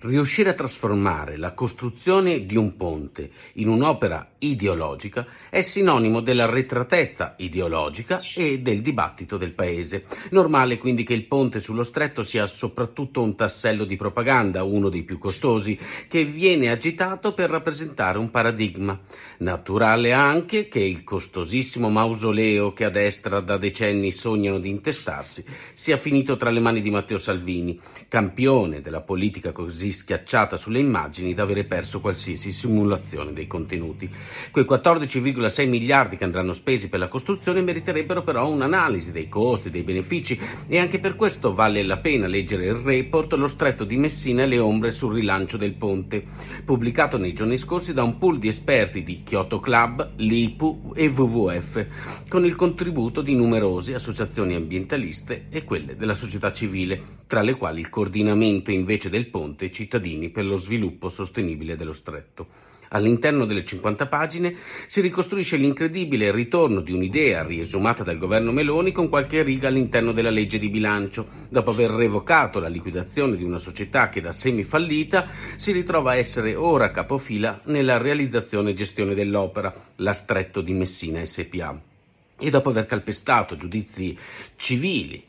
Riuscire a trasformare la costruzione di un ponte in un'opera ideologica è sinonimo dell'arretratezza ideologica e del dibattito del paese. Normale quindi che il ponte sullo stretto sia soprattutto un tassello di propaganda, uno dei più costosi, che viene agitato per rappresentare un paradigma. Naturale anche che il costosissimo mausoleo che a destra da decenni sognano di intestarsi sia finito tra le mani di Matteo Salvini, campione della politica schiacciata sulle immagini da avere perso qualsiasi simulazione dei contenuti. Quei 14,6 miliardi che andranno spesi per la costruzione meriterebbero però un'analisi dei costi, dei benefici e anche per questo vale la pena leggere il report Lo stretto di Messina e le ombre sul rilancio del ponte, pubblicato nei giorni scorsi da un pool di esperti di Kyoto Club, l'IPU e WWF, con il contributo di numerose associazioni ambientaliste e quelle della società civile, tra le quali il coordinamento invece del ponte cittadini per lo sviluppo sostenibile dello stretto. All'interno delle 50 pagine si ricostruisce l'incredibile ritorno di un'idea riesumata dal governo Meloni con qualche riga all'interno della legge di bilancio, dopo aver revocato la liquidazione di una società che da semifallita si ritrova a essere ora capofila nella realizzazione e gestione dell'opera, la Stretto di Messina SPA. E dopo aver calpestato giudizi civili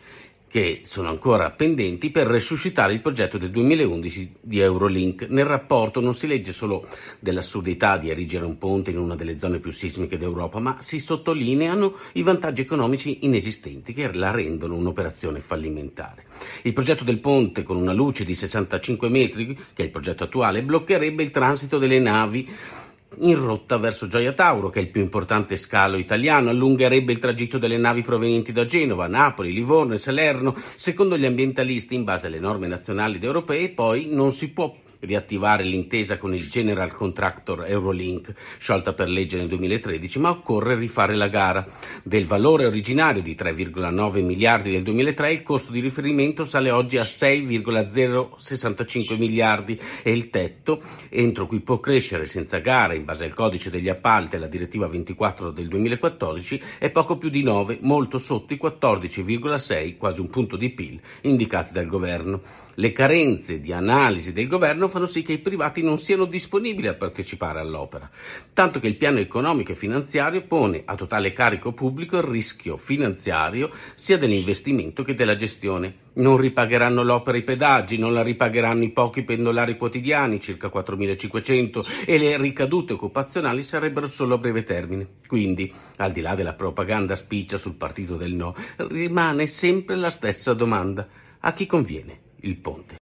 che sono ancora pendenti per resuscitare il progetto del 2011 di Eurolink. Nel rapporto non si legge solo dell'assurdità di erigere un ponte in una delle zone più sismiche d'Europa, ma si sottolineano i vantaggi economici inesistenti che la rendono un'operazione fallimentare. Il progetto del ponte con una luce di 65 metri, che è il progetto attuale, bloccherebbe il transito delle navi in rotta verso Gioia Tauro, che è il più importante scalo italiano, allungherebbe il tragitto delle navi provenienti da Genova, Napoli, Livorno e Salerno. Secondo gli ambientalisti, in base alle norme nazionali ed europee, poi non si può riattivare l'intesa con il General Contractor Eurolink, sciolta per legge nel 2013, ma occorre rifare la gara. Del valore originario di 3,9 miliardi del 2003, il costo di riferimento sale oggi a 6,065 miliardi e il tetto, entro cui può crescere senza gara in base al codice degli appalti e alla direttiva 24 del 2014, è poco più di 9, molto sotto i 14,6, quasi un punto di PIL, indicati dal governo. Le carenze di analisi del governo fanno sì che i privati non siano disponibili a partecipare all'opera, tanto che il piano economico e finanziario pone a totale carico pubblico il rischio finanziario sia dell'investimento che della gestione. Non ripagheranno l'opera i pedaggi, non la ripagheranno i pochi pendolari quotidiani, circa 4.500, e le ricadute occupazionali sarebbero solo a breve termine. Quindi, al di là della propaganda spiccia sul partito del no, rimane sempre la stessa domanda. A chi conviene il ponte?